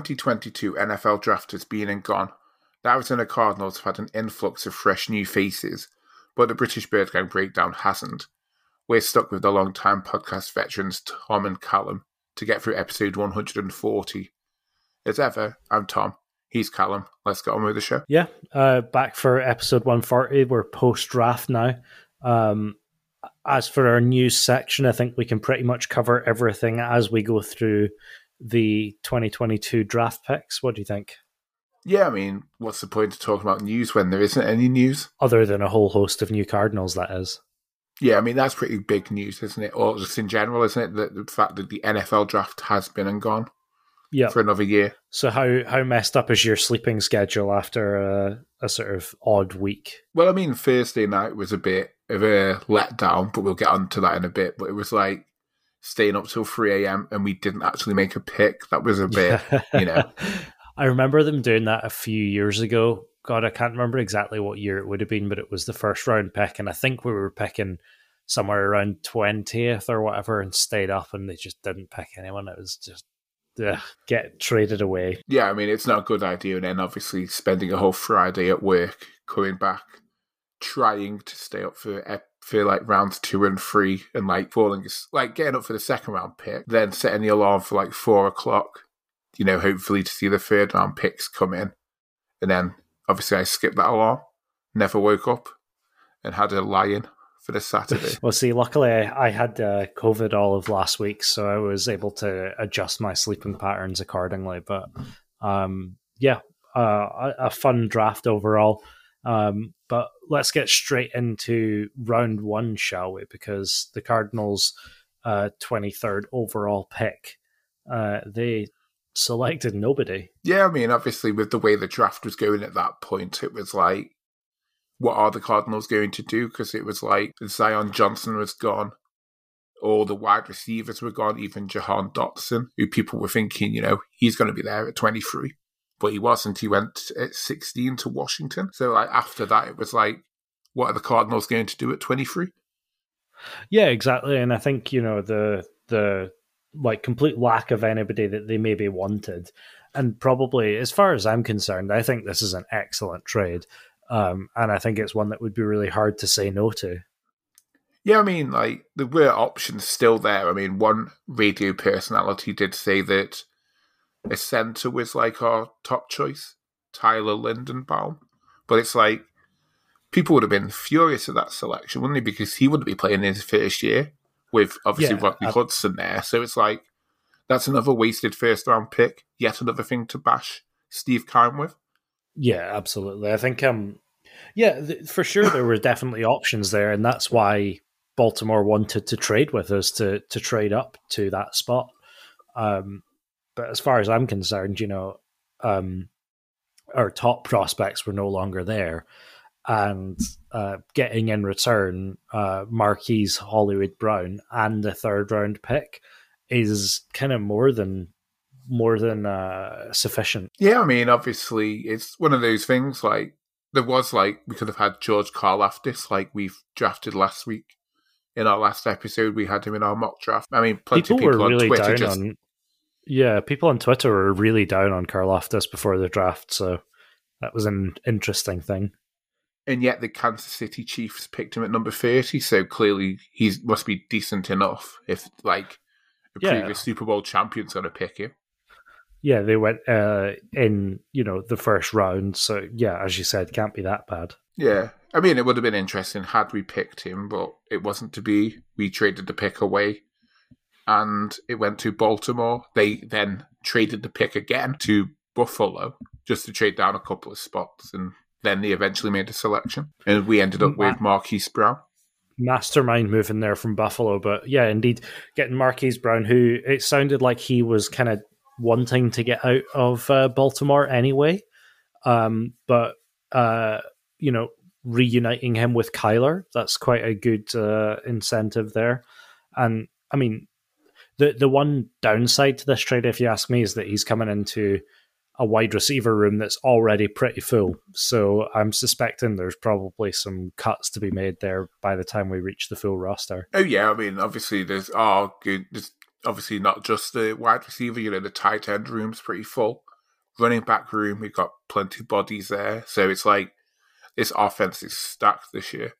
2022 NFL draft has been and gone. The Arizona Cardinals have had an influx of fresh new faces, but the British Bird Gang breakdown hasn't. We're stuck with the long-time podcast veterans Tom and Callum to get through episode 140. As ever, I'm Tom. He's Callum. Let's get on with the show. Yeah, uh, back for episode 140. We're post draft now. Um, as for our news section, I think we can pretty much cover everything as we go through the 2022 draft picks. What do you think? Yeah, I mean, what's the point of talking about news when there isn't any news? Other than a whole host of new Cardinals, that is. Yeah, I mean, that's pretty big news, isn't it? Or just in general, isn't it? The, the fact that the NFL draft has been and gone yeah. for another year. So, how, how messed up is your sleeping schedule after a, a sort of odd week? Well, I mean, Thursday night was a bit of a letdown, but we'll get onto that in a bit. But it was like staying up till 3 a.m. and we didn't actually make a pick. That was a bit, you know. I remember them doing that a few years ago. God, I can't remember exactly what year it would have been, but it was the first round pick. And I think we were picking somewhere around 20th or whatever and stayed up and they just didn't pick anyone. It was just ugh, get traded away. Yeah, I mean, it's not a good idea. And then obviously spending a whole Friday at work, coming back, trying to stay up for for like rounds two and three and like falling, like getting up for the second round pick, then setting the alarm for like four o'clock, you know, hopefully to see the third round picks come in. And then obviously I skipped that alarm, never woke up, and had a lie-in for this Saturday. well, see, luckily I had uh, COVID all of last week, so I was able to adjust my sleeping patterns accordingly. But um, yeah, uh, a, fun draft overall. Um, let's get straight into round one, shall we? Because the Cardinals' uh, 23rd overall pick, uh, they selected nobody. Yeah, I mean, obviously, with the way the draft was going at that point, it was like, what are the Cardinals going to do? Because it was like Zion Johnson was gone, all the wide receivers were gone, even Jahan Dotson, who people were thinking, you know, he's going to be there at 23. But he wasn't. He went at 16 to Washington. So like, after that, it was like, what are the Cardinals going to do at 23? Yeah, exactly. And I think, you know, the the like complete lack of anybody that they maybe wanted. And probably, as far as I'm concerned, I think this is an excellent trade. Um, and I think it's one that would be really hard to say no to. Yeah, I mean, like, there were options still there. I mean, one radio personality did say that a centre was like our top choice, Tyler Linderbaum. But it's like, people would have been furious at that selection, wouldn't they? Because he wouldn't be playing in his first year with obviously yeah, Rodney I, Hudson there. So it's like that's another wasted first round pick, yet another thing to bash Steve Keim with. Yeah, absolutely. I think um yeah, th- for sure there were definitely options there and that's why Baltimore wanted to trade with us to to trade up to that spot. Um but as far as I'm concerned, you know, um our top prospects were no longer there and uh, getting in return uh, Marquise Hollywood Brown and a third round pick is kind of more than more than uh, sufficient. Yeah, I mean, obviously, it's one of those things. Like there was like we could have had George Karlaftis, like we've drafted last week. In our last episode, we had him in our mock draft. I mean, plenty people, people were really down just... on. Yeah, people on Twitter were really down on Karlaftis before the draft, so that was an interesting thing and yet the Kansas City Chiefs picked him at number 30, so clearly he must be decent enough if, like, a yeah. previous Super Bowl champion's going to pick him. Yeah, they went uh, in, you know, the first round, so yeah, as you said, can't be that bad. Yeah, I mean, it would have been interesting had we picked him, but it wasn't to be. We traded the pick away, and it went to Baltimore. They then traded the pick again to Buffalo just to trade down a couple of spots, and then they eventually made a selection, and we ended up with Marquise Brown. Mastermind moving there from Buffalo, but yeah, indeed, getting Marquise Brown, who it sounded like he was kind of wanting to get out of uh, Baltimore anyway, um, but uh, you know, reuniting him with Kyler, that's quite a good uh, incentive there. And I mean, the the one downside to this trade, if you ask me, is that he's coming into a wide receiver room that's already pretty full. So I'm suspecting there's probably some cuts to be made there by the time we reach the full roster. Oh yeah, I mean obviously there's oh there's obviously not just the wide receiver, you know, the tight end room's pretty full. Running back room, we've got plenty of bodies there. So it's like this offense is stacked this year.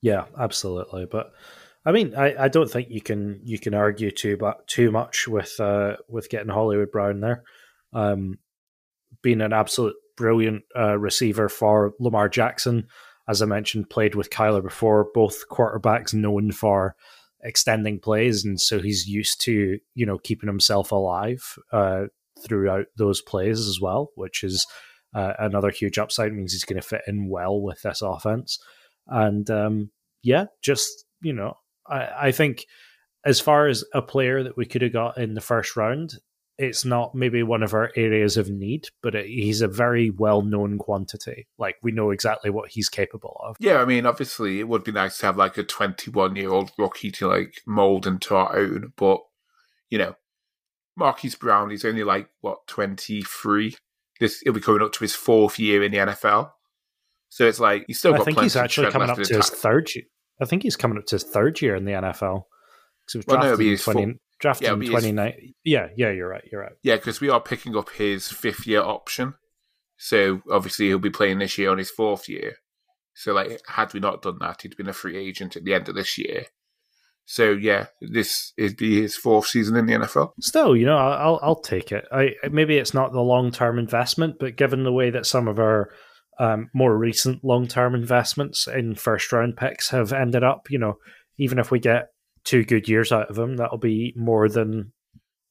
Yeah, absolutely. But I mean, I, I don't think you can you can argue too but too much with uh, with getting Hollywood Brown there, um, being an absolute brilliant uh, receiver for Lamar Jackson. As I mentioned, played with Kyler before. Both quarterbacks known for extending plays, and so he's used to you know keeping himself alive uh, throughout those plays as well, which is uh, another huge upside. It means he's going to fit in well with this offense, and um, yeah, just you know I, I think as far as a player that we could have got in the first round, it's not maybe one of our areas of need, but it, he's a very well known quantity. Like we know exactly what he's capable of. Yeah, I mean, obviously, it would be nice to have like a 21 year old rookie to like mold into our own, but you know, Marquise Brown, he's only like what 23. This he'll be coming up to his fourth year in the NFL, so it's like he's still. Got. I think he's actually coming up to his time. third. year. I think he's coming up to his third year in the NFL. Because it was Well, no, drafted in his 20, full- drafted yeah, in be his- 29. Yeah, yeah, you're right. You're right. Yeah, because we are picking up his fifth year option. So obviously he'll be playing this year on his fourth year. So like had we not done that, he'd been a free agent at the end of this year. So yeah, this is be his fourth season in the NFL. Still, you know, I'll I'll take it. I maybe it's not the long term investment, but given the way that some of our um, more recent long term investments in first round picks have ended up, you know, even if we get two good years out of them, that'll be more than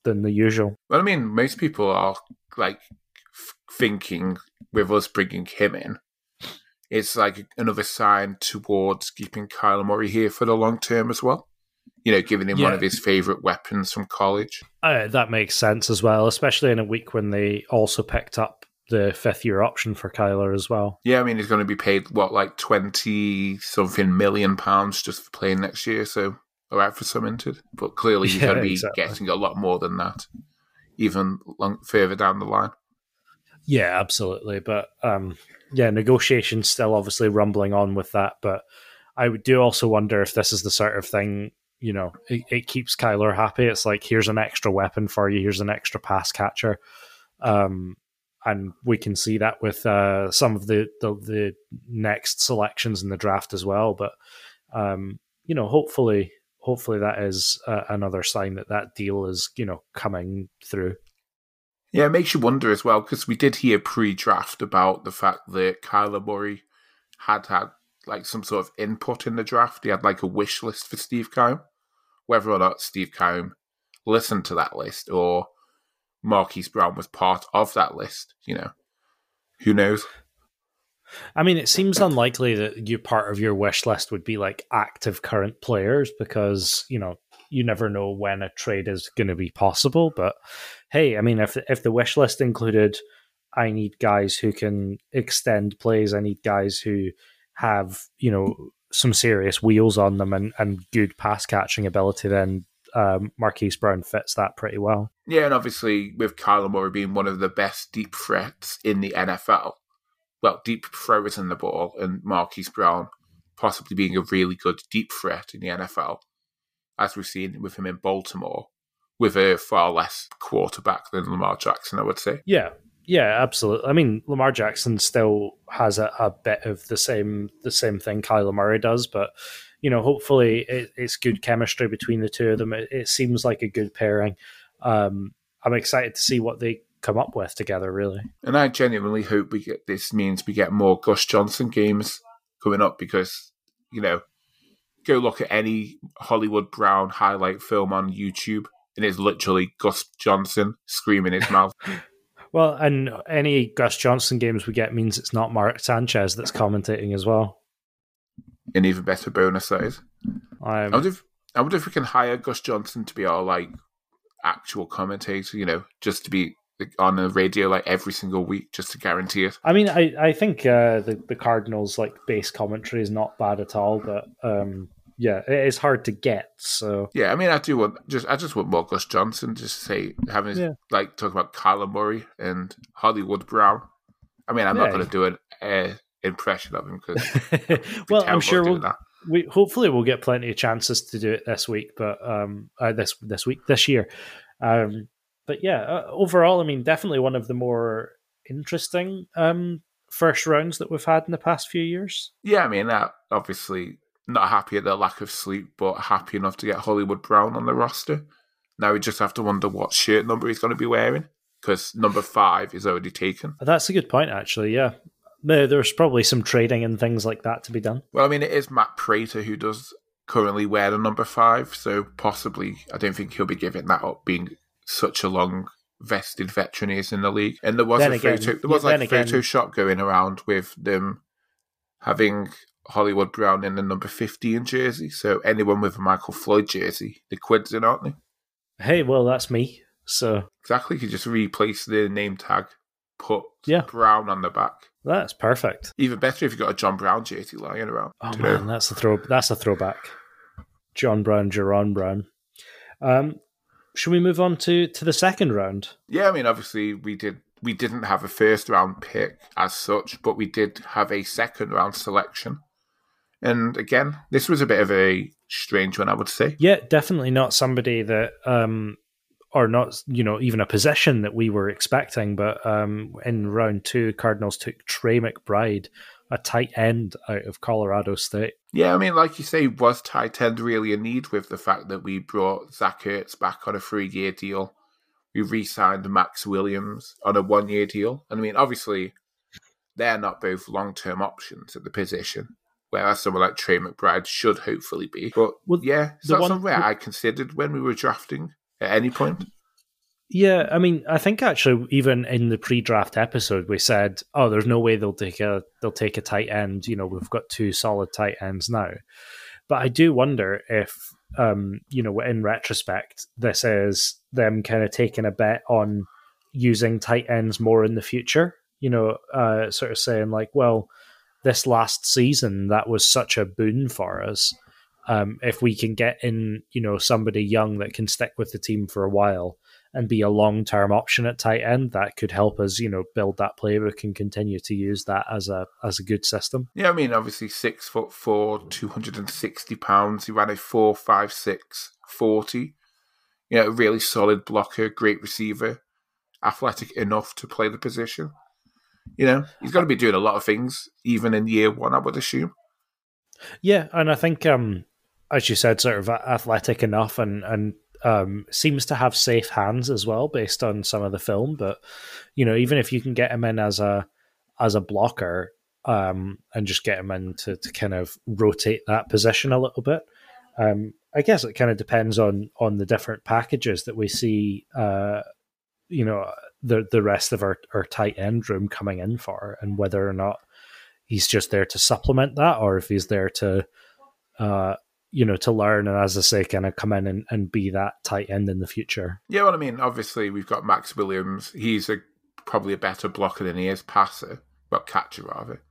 than the usual. Well, I mean, most people are like f- thinking with us bringing him in, it's like another sign towards keeping Kyler Murray here for the long term as well. You know, giving him one of his favorite weapons from college. Uh, that makes sense as well, especially in a week when they also picked up the fifth year option for Kyler as well. Yeah, I mean, he's going to be paid what, like twenty something million pounds just for playing next year. So, all right for some inted, but clearly he's Yeah, going to be exactly. getting a lot more than that, even long, further down the line. Yeah, absolutely. But um, yeah, negotiations still obviously rumbling on with that. But I do also wonder if this is the sort of thing, you know, it, it keeps Kyler happy. It's like, here's an extra weapon for you, here's an extra pass catcher. Um, and we can see that with uh, some of the, the, the next selections in the draft as well. But, um, you know, hopefully. Hopefully that is uh, another sign that that deal is, you know, coming through. Yeah, it makes you wonder as well because we did hear pre-draft about the fact that Kyler Murray had had like some sort of input in the draft. He had like a wish list for Steve Keim. Whether or not Steve Keim listened to that list or Marquise Brown was part of that list, you know, who knows? I mean, it seems unlikely that you part of your wish list would be like active current players because you know you never know when a trade is going to be possible. But hey, I mean, if if the wish list included, I need guys who can extend plays. I need guys who have you know some serious wheels on them and and good pass catching ability. Then um, Marquise Brown fits that pretty well. Yeah, and obviously with Kyler Murray being one of the best deep threats in the NFL, well, deep throwers in the ball, and Marquise Brown possibly being a really good deep threat in the NFL, as we've seen with him in Baltimore, with a far less quarterback than Lamar Jackson, I would say. Yeah, yeah, absolutely. I mean, Lamar Jackson still has a, a bit of the same the same thing Kyler Murray does, but you know, hopefully it, it's good chemistry between the two of them. It, it seems like a good pairing. Um, I'm excited to see what they come up with together. Really, And I genuinely hope we get this means we get more Gus Johnson games coming up because, you know, go look at any Hollywood Brown highlight film on YouTube and it's literally Gus Johnson screaming his mouth. well, and any Gus Johnson games we get means it's not Mark Sanchez that's commentating as well. An even better bonus that is. I Um, wonder if I wonder if we can hire Gus Johnson to be our like actual commentator, you know, just to be on the radio like every single week, just to guarantee it. I mean, I, I think uh, the the Cardinals like base commentary is not bad at all, but um, yeah, it is hard to get. So Yeah, I mean, I do want just I just want more Gus Johnson, just to say having Yeah. like talk about Kyler Murray and Hollywood Brown. I mean, I'm not going to do an uh, impression of him because well, I'm sure we'll that. We hopefully we'll get plenty of chances to do it this week, but um, uh, this this week this year. Um, but yeah, uh, overall, I mean, definitely one of the more interesting um, first rounds that we've had in the past few years. Yeah, I mean, uh, obviously not happy at the lack of sleep, but happy enough to get Hollywood Brown on the roster. Now we just have to wonder what shirt number he's going to be wearing because number five is already taken. That's a good point, actually. Yeah, there's probably some trading and things like that to be done. Well, I mean, it is Matt Prater who does currently wear the number five, so possibly I don't think he'll be giving that up, being such a long vested veteran is in the league. And there was then a again, photo, there was like a again, photo shot going around with them having Hollywood Brown in the number 15 jersey. So anyone with a Michael Floyd jersey, the quids in, aren't they? Hey, well, that's me. So exactly, you just replace the name tag, put yeah. Brown on the back. That's perfect. Even better if you've got a John Brown jersey lying around. Oh man, know. that's a throw. That's a throwback. John Brown, Jaron Brown. Um, should we move on to to the second round? Yeah, I mean, obviously we did we didn't have a first round pick as such, but we did have a second round selection. And again, this was a bit of a strange one, I would say. Yeah, definitely not somebody that um, or not, you know, even a position that we were expecting. But um, in round two, Cardinals took Trey McBride, a tight end out of Colorado State. Yeah, I mean, like you say, was tight end really a need with the fact that we brought Zach Ertz back on a three year deal? We re signed Maxx Williams on a one year deal. And I mean, obviously, they're not both long term options at the position. Whereas someone like Trey McBride should hopefully be. But well, yeah, it's not one, something I considered when we were drafting at any point? Yeah, I mean, I think actually even in the pre-draft episode we said, "Oh, there's no way they'll take a they'll take a tight end." You know, we've got two solid tight ends now. But I do wonder if, um, you know, in retrospect, this is them kind of taking a bet on using tight ends more in the future. You know, uh, sort of saying like, "Well, this last season that was such a boon for us." Um, if we can get in, you know, somebody young that can stick with the team for a while and be a long term option at tight end, that could help us, you know, build that playbook and continue to use that as a as a good system. Yeah, I mean, obviously six foot four, two hundred and sixty pounds. He ran a four five six forty. You know, really solid blocker, great receiver, athletic enough to play the position. You know, he's going to be doing a lot of things, even in year one, I would assume. Yeah, and I think um, as you said, sort of athletic enough and and um, seems to have safe hands as well, based on some of the film. But you know, even if you can get him in as a as a blocker um, and just get him in to, to kind of rotate that position a little bit, um, I guess it kind of depends on on the different packages that we see. Uh, you know, the the rest of our, our tight end room coming in for, and whether or not he's just there to supplement that, or if he's there to uh, you know, to learn and as I say, kind of come in and, and be that tight end in the future. Yeah, well, I mean, obviously we've got Maxx Williams. He's a probably a better blocker than he is passer, well, catcher rather.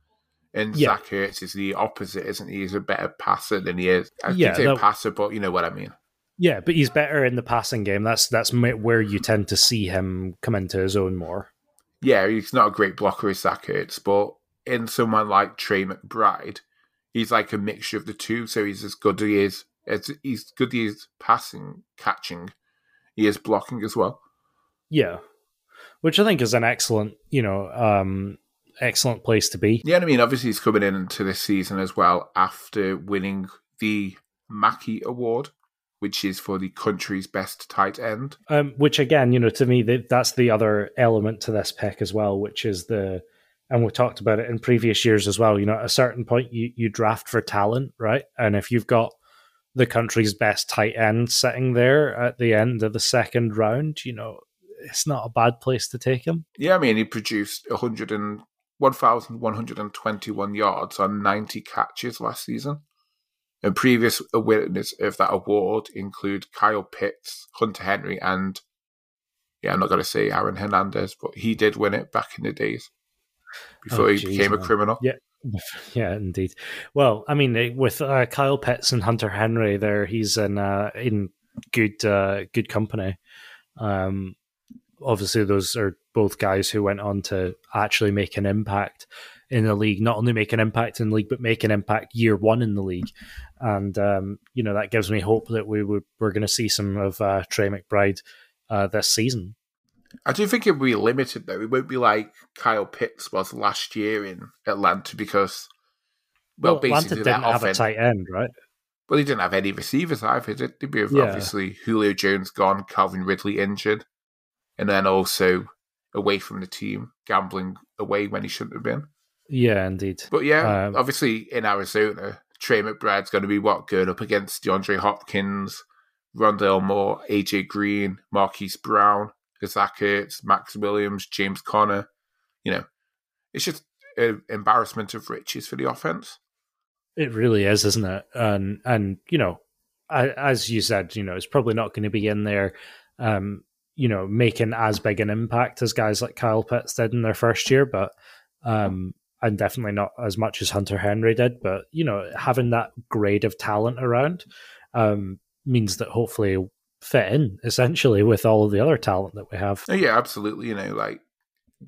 And yeah. Zach Ertz is the opposite, isn't he? He's a better passer than he is. I yeah, say that, passer, but you know what I mean. Yeah, but he's better in the passing game. That's that's where you tend to see him come into his own more. Yeah, he's not a great blocker as Zach Ertz, but in someone like Trey McBride, he's like a mixture of the two. So he's as good as he is as he's good he is passing, catching, he is blocking as well. Yeah, which I think is an excellent, you know, um, excellent place to be. Yeah, I mean, obviously he's coming into this season as well after winning the Mackey Award. Which is for the country's best tight end. Um, which again, you know, to me, that's the other element to this pick as well, which is the and we talked about it in previous years as well. You know, at a certain point, you, you draft for talent, right? And if you've got the country's best tight end sitting there at the end of the second round, you know, it's not a bad place to take him. Yeah, I mean, he produced 100 and 1,121 yards on 90 catches last season. And previous winners of that award include Kyle Pitts, Hunter Henry, and yeah, I'm not going to say Aaron Hernandez, but he did win it back in the days before oh, he geez, became man. a criminal. Yeah. Yeah, indeed. Well, I mean, with uh, Kyle Pitts and Hunter Henry, there he's in uh, in good uh, good company. Um, obviously, those are both guys who went on to actually make an impact in the league, not only make an impact in the league, but make an impact year one in the league. And, um, you know, that gives me hope that we would, we're going to see some of uh, Trey McBride uh, this season. I do think it will be limited, though. It won't be like Kyle Pitts was last year in Atlanta because, well, well basically, Atlanta that didn't have a tight end, right? Well, he didn't have any receivers either, did they? With Yeah. obviously Julio Jones gone, Calvin Ridley injured, and then also away from the team, gambling away when he shouldn't have been. Yeah, indeed. But yeah, Um, obviously in Arizona, Trey McBride's going to be what going up against DeAndre Hopkins, Rondale Moore, AJ Green, Marquise Brown, Zach Ertz, Maxx Williams, James Conner. You know, it's just an embarrassment of riches for the offense. It really is, isn't it? And and you know, as you said, you know, it's probably not going to be in there, um, you know, making as big an impact as guys like Kyle Pitts did in their first year, but um, and definitely not as much as Hunter Henry did. But you know, having that grade of talent around um, means that hopefully fit in essentially with all of the other talent that we have. Oh, yeah, absolutely. You know, like,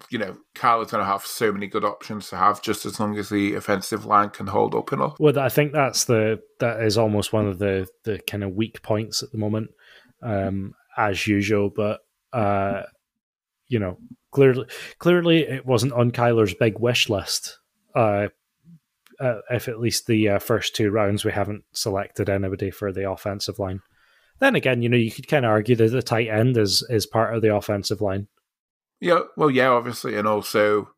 you know, Kyle is going to have so many good options to have just as long as the offensive line can hold up enough. Well, I think that's the that is almost one of the the kind of weak points at the moment, um, as usual. But uh, you know, clearly, clearly, it wasn't on Kyler's big wish list. Uh, uh, if at least the uh, first two rounds we haven't selected anybody for the offensive line. Then again, you know, you could kind of argue that the tight end is is part of the offensive line. Yeah, well, yeah, obviously, and also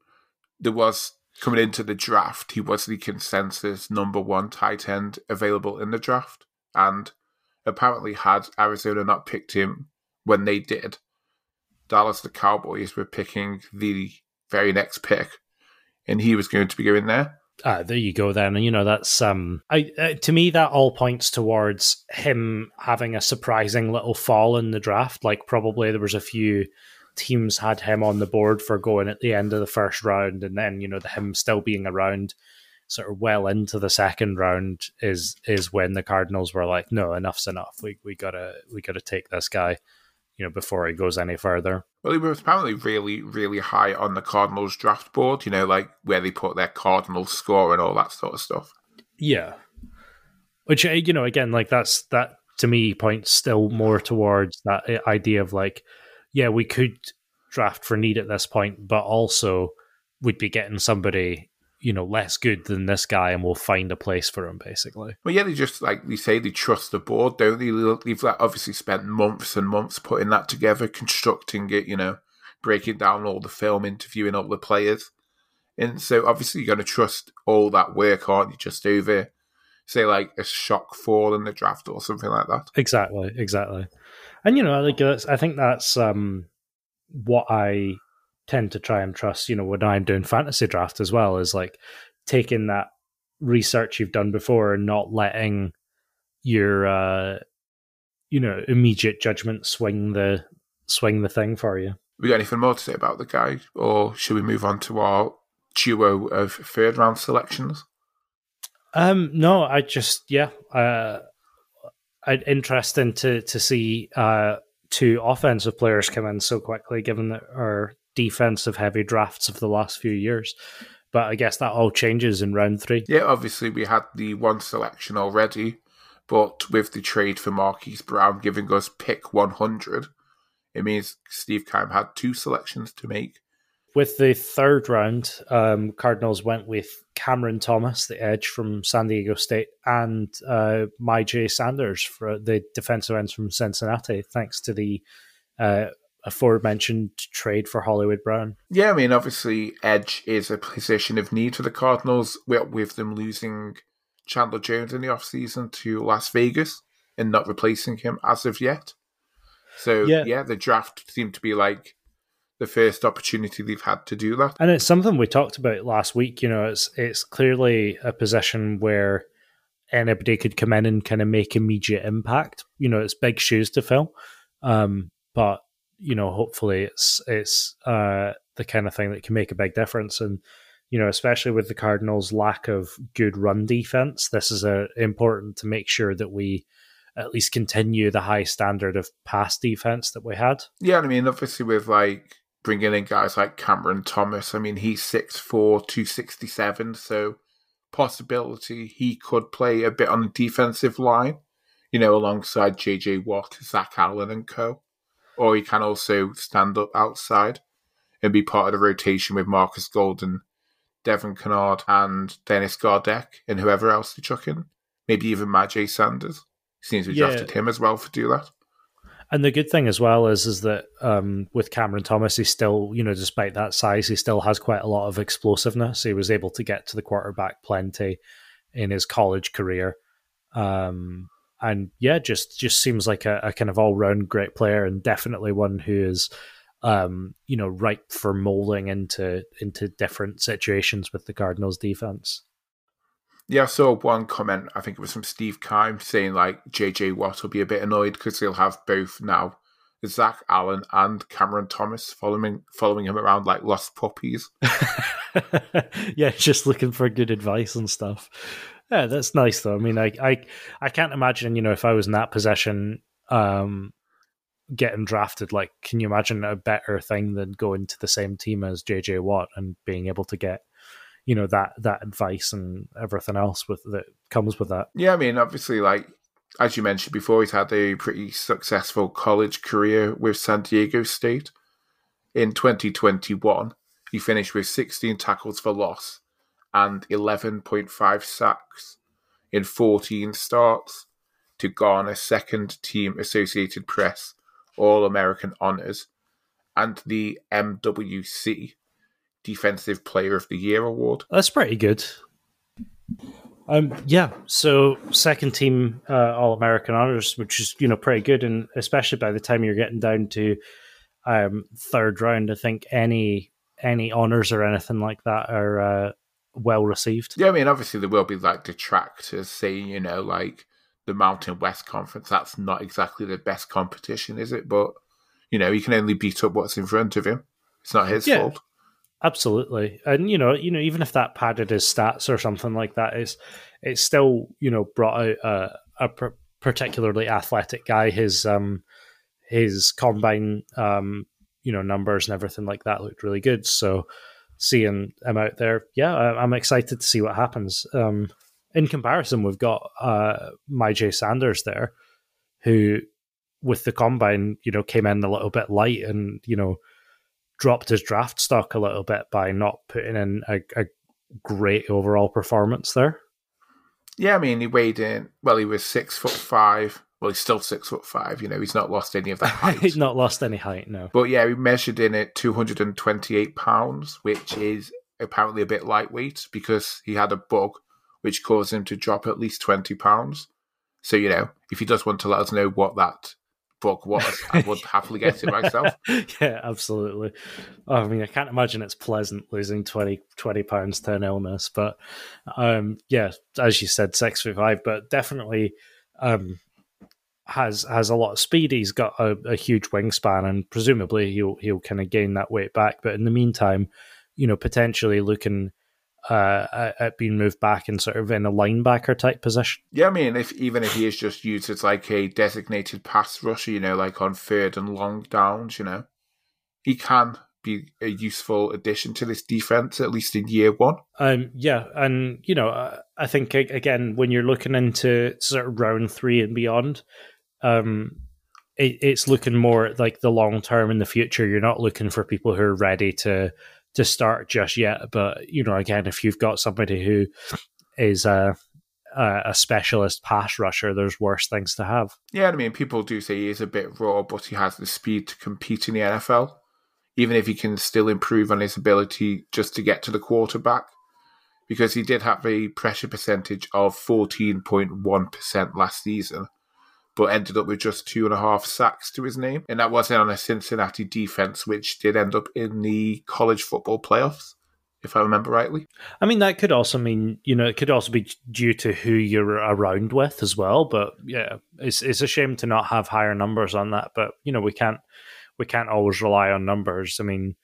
there was coming into the draft, he was the consensus number one tight end available in the draft, and apparently, had Arizona not picked him when they did, Dallas the Cowboys were picking the very next pick, and he was going to be going there. Ah, there you go. Then and you know that's um, I uh, to me that all points towards him having a surprising little fall in the draft. Like probably there was a few teams had him on the board for going at the end of the first round, and then you know the him still being around, sort of well into the second round is is when the Cardinals were like, no, enough's enough. We we gotta we gotta take this guy, you know, before he goes any further. Well, he was apparently really, really high on the Cardinals draft board, you know, like where they put their Cardinals score and all that sort of stuff. Yeah. Which uh, you know, again, like that's that to me points still more towards that uh, idea of like, yeah, we could draft for need at this point, but also we'd be getting somebody you know less good than this guy, and we'll find a place for him basically. Well, yeah, they just like they say they trust the board, don't they? They've like, obviously spent months and months putting that together, constructing it, you know, breaking down all the film, interviewing all the players, and so obviously you're going to trust all that work, aren't you? Just over, say, like a shock fall in the draft or something like that. Exactly, exactly. And you know, like I think that's um, what I tend to try and trust. You know, when I'm doing fantasy draft as well, is like taking that research you've done before and not letting your uh, you know immediate judgment swing the swing the thing for you. We got anything more to say about the guy, or should we move on to our duo of third round selections? Um, no, I just yeah, uh, interesting to to see uh, two offensive players come in so quickly, given that our defensive heavy drafts of the last few years. But I guess that all changes in round three. Yeah, obviously we had the one selection already, but with the trade for Marquise Brown giving us pick 100, it means Steve Keim had two selections to make. With the third round, um, Cardinals went with Cameron Thomas, the edge from San Diego State, and uh, Myjai Sanders for the defensive ends from Cincinnati, thanks to the uh, aforementioned trade for Hollywood Brown. Yeah, I mean, obviously, edge is a position of need for the Cardinals, with, with them losing Chandler Jones in the offseason to Las Vegas and not replacing him as of yet. So, Yeah. yeah, the draft seemed to be like the first opportunity they've had to do that. And it's something we talked about last week. You know, it's it's clearly a position where anybody could come in and kind of make immediate impact. You know, it's big shoes to fill, um, but you know, hopefully, it's it's uh, the kind of thing that can make a big difference. And you know, especially with the Cardinals' lack of good run defense, this is a, important to make sure that we at least continue the high standard of pass defense that we had. Yeah, I mean, obviously, with like bringing in guys like Cameron Thomas. I mean, he's 6'4", 267, so possibility he could play a bit on the defensive line, you know, alongside JJ Watt, Zach Allen, and co. Or he can also stand up outside and be part of the rotation with Marcus Golden, Devon Kennard, and Dennis Gardeck, and whoever else they chuck in. Maybe even Myjai Sanders. Seems we yeah. drafted him as well for do that. And the good thing as well is is that um, with Cameron Thomas, he still, you know, despite that size, he still has quite a lot of explosiveness. He was able to get to the quarterback plenty in his college career. Um, and yeah, just just seems like a, a kind of all round great player, and definitely one who is, um, you know, ripe for molding into into different situations with the Cardinals defense. Yeah, I saw one comment. I think it was from Steve Keim saying like JJ Watt will be a bit annoyed because he'll have both now Zach Allen and Cameron Thomas following following him around like lost puppies. yeah, just looking for good advice and stuff. Yeah, that's nice though. I mean, I I I can't imagine you know if I was in that position, um, getting drafted. Like, can you imagine a better thing than going to the same team as JJ Watt and being able to get you know that that advice and everything else with that comes with that. Yeah, I mean, obviously, like as you mentioned before, he's had a pretty successful college career with San Diego State. In 2021, he finished with 16 tackles for loss and 11.5 sacks in 14 starts to garner second team Associated Press All American honors and the MWC Defensive Player of the Year award. That's pretty good. Um, yeah, so second team uh, All American honors, which is you know pretty good, and especially by the time you're getting down to um, third round, I think any any honors or anything like that are uh, well received. Yeah, I mean, obviously there will be like detractors saying, you know, like the Mountain West Conference. That's not exactly the best competition, is it? But you know, he can only beat up what's in front of him. It's not his yeah. fault. Absolutely, and you know, you know, even if that padded his stats or something like that, is it's still you know brought out a, a particularly athletic guy. His um his combine um you know numbers and everything like that looked really good. So seeing him out there, yeah, I'm excited to see what happens. Um, in comparison, we've got uh Myjai Sanders there, who with the combine, you know, came in a little bit light and you know dropped his draft stock a little bit by not putting in a, a great overall performance there. Yeah, I mean, he weighed in. Well, he was six foot five. Well, he's still six foot five. You know, he's not lost any of that height. he's not lost any height, no. But yeah, he measured in at two hundred and twenty-eight pounds, which is apparently a bit lightweight because he had a bug which caused him to drop at least twenty pounds. So you know, if he does want to let us know what that bug was, I would happily get it myself. yeah, absolutely. I mean, I can't imagine it's pleasant losing 20, 20 pounds to an illness, but um, yeah, as you said, six foot five, but definitely um, has has a lot of speed. He's got a, a huge wingspan, and presumably he'll he'll kind of gain that weight back. But in the meantime, you know, potentially looking uh, at being moved back in sort of in a linebacker type position. Yeah, I mean, if even if he is just used as like a designated pass rusher, you know, like on third and long downs, you know, he can be a useful addition to this defense at least in year one. Um, yeah, and you know, I think again when you're looking into sort of round three and beyond, um, it, it's looking more like the long term in the future. You're not looking for people who are ready to to start just yet. But you know, again, if you've got somebody who is a a specialist pass rusher, there's worse things to have. Yeah, I mean, people do say he is a bit raw, but he has the speed to compete in the NFL. Even if he can still improve on his ability just to get to the quarterback, because he did have a pressure percentage of 14.1% last season, but ended up with just two and a half sacks to his name. And that wasn't on a Cincinnati defense, which did end up in the college football playoffs, if I remember rightly. I mean, that could also mean, you know, it could also be due to who you're around with as well. But yeah, it's, it's a shame to not have higher numbers on that. But, you know, we can't, we can't always rely on numbers. I mean,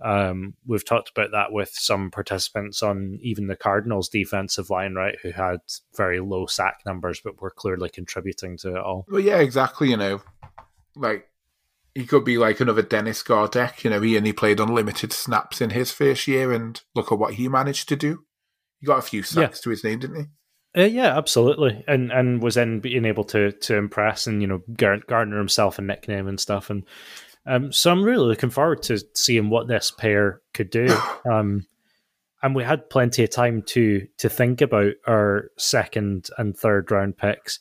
um, we've talked about that with some participants on even the Cardinals' defensive line, right, who had very low sack numbers, but were clearly contributing to it all. Well, yeah, exactly. You know, like He could be like another Dennis Gardeck. You know, he only played unlimited snaps in his first year, and look at what he managed to do. He got a few sacks yeah. to his name, didn't he? Uh, yeah, absolutely, and and was then being able to to impress and you know garner himself a nickname and stuff, and um, so I'm really looking forward to seeing what this pair could do. Um, and we had plenty of time to to think about our second and third round picks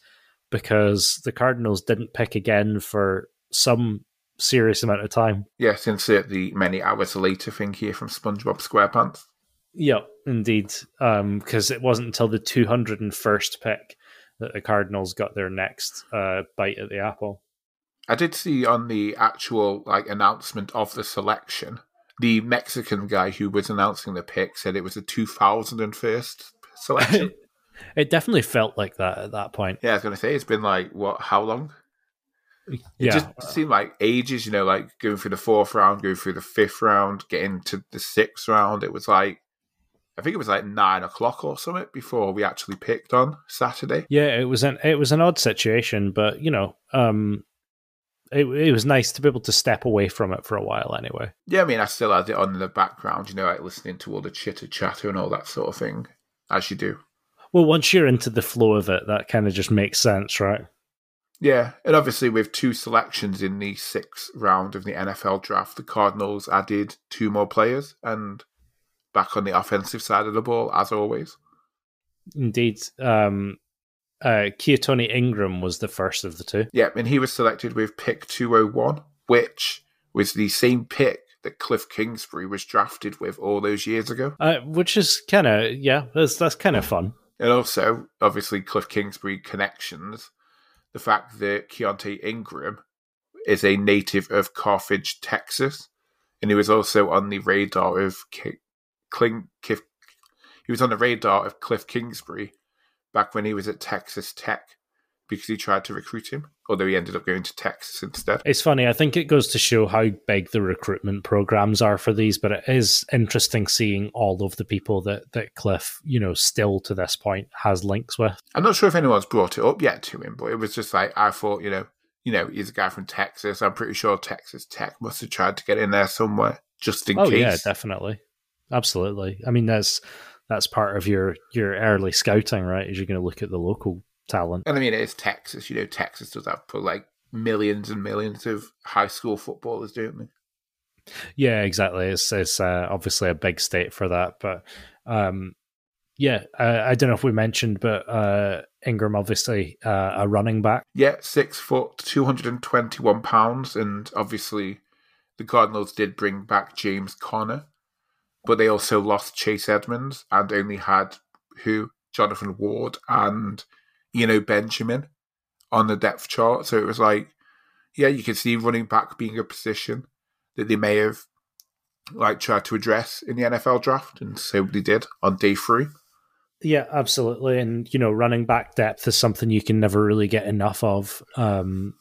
because the Cardinals didn't pick again for some serious amount of time. Yes, insert the many hours later thing here from SpongeBob SquarePants. Yeah, indeed. Because um, it wasn't until the 201st pick that the Cardinals got their next uh, bite at the apple. I did see on the actual like announcement of the selection, the Mexican guy who was announcing the pick said it was a 2001st selection. it definitely felt like that at that point. Yeah, I was going to say it's been like what? How long? It yeah. just seemed like ages, you know, like going through the fourth round, going through the fifth round, getting to the sixth round. It was like I think it was like nine o'clock or something before we actually picked on Saturday. Yeah, it was an it was an odd situation, but you know, um, it, it was nice to be able to step away from it for a while anyway. Yeah, I mean, I still had it on in the background, you know, like listening to all the chitter chatter and all that sort of thing, as you do. Well, once you're into the flow of it, that kind of just makes sense, right? Yeah, and obviously with two selections in the sixth round of the NFL draft, the Cardinals added two more players and back on the offensive side of the ball, as always. Indeed. Um, uh, Ingram was the first of the two. Yeah, and he was selected with pick 201, which was the same pick that Cliff Kingsbury was drafted with all those years ago. Uh, which is kind of, yeah, that's, that's kind of fun. And also, obviously, Cliff Kingsbury connections. The fact that Keaontay Ingram is a native of Carthage, Texas, and he was also on the radar of K- Kling- Kif- he was on the radar of Cliff Kingsbury back when he was at Texas Tech because he tried to recruit him, although he ended up going to Texas instead. It's funny. I think it goes to show how big the recruitment programs are for these, but it is interesting seeing all of the people that, that Cliff, you know, still to this point has links with. I'm not sure if anyone's brought it up yet to him, but it was just like, I thought, you know, you know, he's a guy from Texas. I'm pretty sure Texas Tech must have tried to get in there somewhere just in oh, case. yeah, definitely. Absolutely. I mean, there's that's part of your your early scouting, right? Is you're going to look at the local talent. And I mean, it's Texas. You know, Texas does have put like millions and millions of high school footballers, don't they? Yeah, exactly. It's it's uh, obviously a big state for that, but um, yeah, uh, I don't know if we mentioned, but uh, Ingram obviously uh, a running back. Yeah, six foot, two hundred and twenty-one pounds, and obviously the Cardinals did bring back James Conner, but they also lost Chase Edmonds and only had who Jonathan Ward and you know Benjamin on the depth chart. So it was like, yeah, you can see running back being a position that they may have like tried to address in the NFL draft, and so they did on day three. Yeah, absolutely. And you know, running back depth is something you can never really get enough of. Um,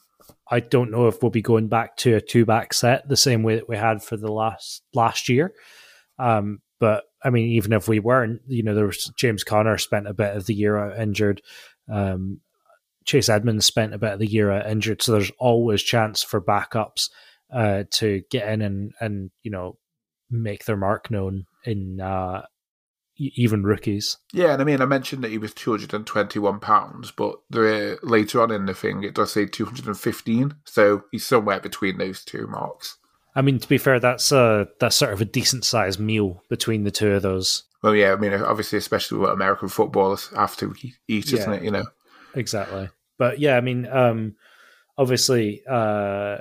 I don't know if we'll be going back to a two back set the same way that we had for the last last year. Um, but I mean, even if we weren't, you know, there was James Conner spent a bit of the year out injured. Um, Chase Edmonds spent a bit of the year out injured, so there's always chance for backups uh, to get in and and you know make their mark known in uh, even rookies. Yeah, and I mean, I mentioned that he was 221 pounds, but the, later on in the thing, it does say 215, so he's somewhere between those two marks. I mean, to be fair, that's a that's sort of a decent sized meal between the two of those. Well, yeah, I mean, obviously, especially what American footballers have to eat, isn't yeah, it? You know, exactly. But yeah, I mean, um, obviously, uh,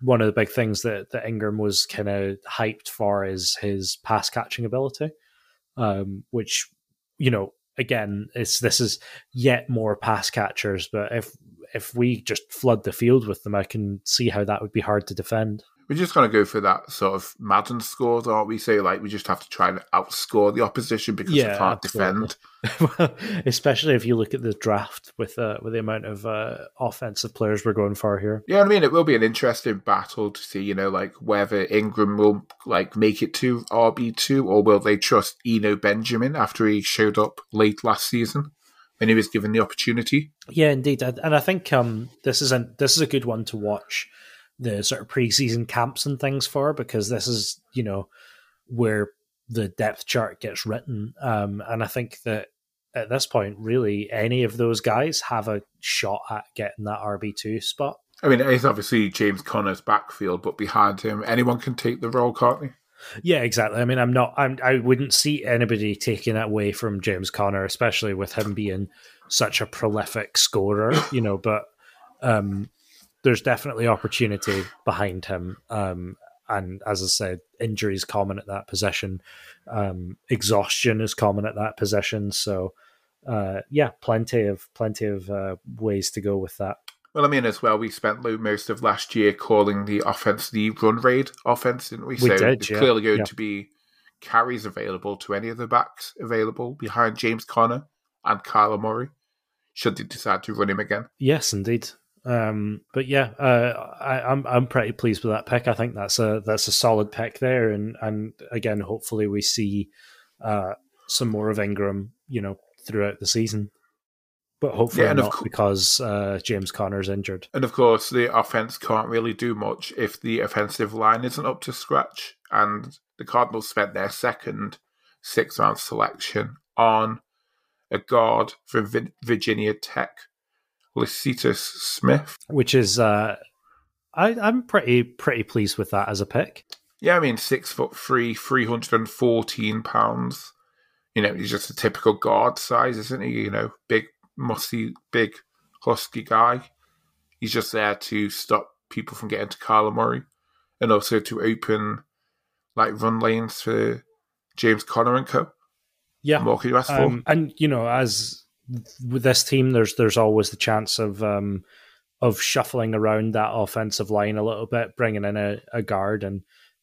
one of the big things that that Ingram was kind of hyped for is his pass catching ability, um, which you know, again, it's this is yet more pass catchers. But if if we just flood the field with them, I can see how that would be hard to defend we're just going to go for that sort of Madden scores, aren't we? Say like we just have to try and outscore the opposition because yeah, we can't absolutely. defend. well, especially if you look at the draft with uh, with the amount of uh, offensive players we're going for here. Yeah, I mean it will be an interesting battle to see, you know, like whether Ingram will like make it to RB two or will they trust Eno Benjamin after he showed up late last season when he was given the opportunity. Yeah, indeed, and I think um, this is a this is a good one to watch the sort of preseason camps and things for because this is you know where the depth chart gets written. Um, and I think that at this point, really, any of those guys have a shot at getting that RB two spot. I mean, it's obviously James Conner's backfield, but behind him, anyone can take the role, can't they? Yeah, exactly. I mean, I'm not. I'm. I wouldn't see anybody taking that away from James Conner, especially with him being such a prolific scorer. You know, but um, there's definitely opportunity behind him. Um, and as I said, injuries common at that position. Um, exhaustion is common at that position. So, uh, yeah, plenty of plenty of uh, ways to go with that. Well, I mean, as well, we spent most of last year calling the offense the run raid offense, didn't we? we so did, it's yeah. clearly going yeah. to be carries available to any of the backs available behind James Conner and Kyler Murray, should they decide to run him again. Yes, indeed. Um, but yeah, uh, I, I'm I'm pretty pleased with that pick. I think that's a that's a solid pick there, and and again, hopefully we see uh, some more of Ingram, you know, throughout the season but hopefully yeah, not co- because uh, James Conner's injured. And of course, the offense can't really do much if the offensive line isn't up to scratch. And the Cardinals spent their second six round selection on a guard from Virginia Tech, Lecitus Smith, which is uh, I, I'm pretty pretty pleased with that as a pick. Yeah, I mean six foot three, three hundred and fourteen pounds. You know, he's just a typical guard size, isn't he? You know, big musty, big, husky guy. He's just there to stop people from getting to Kyler Murray and also to open like run lanes for James Conner and co. Yeah. What can you ask um, for? And, you know, as with this team, there's there's always the chance of um, of shuffling around that offensive line a little bit, bringing in a, a guard. And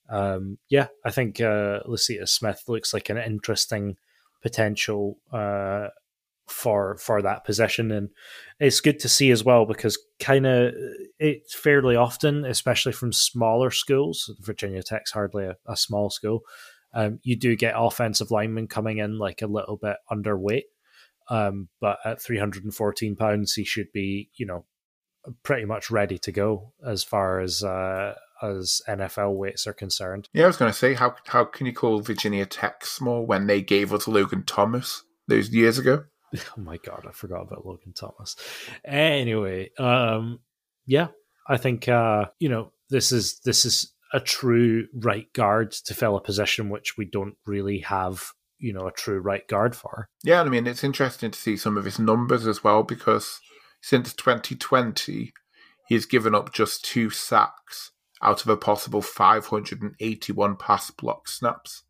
um, yeah, I think uh, Lecitus Smith looks like an interesting potential uh, for for that position and it's good to see as well because kind of it's fairly often especially from smaller schools virginia tech's hardly a, a small school um, you do get offensive linemen coming in like a little bit underweight um, but at 314 pounds he should be you know pretty much ready to go as far as uh, as NFL weights are concerned. Yeah, I was going to say how how can you call Virginia Tech small when they gave us Logan Thomas those years ago? Oh my god, I forgot about Logan Thomas. Anyway, um, yeah, I think uh, you know this is this is a true right guard to fill a position which we don't really have, you know, a true right guard for. Yeah, I mean it's interesting to see some of his numbers as well because since 2020 he's given up just two sacks out of a possible 581 pass block snaps.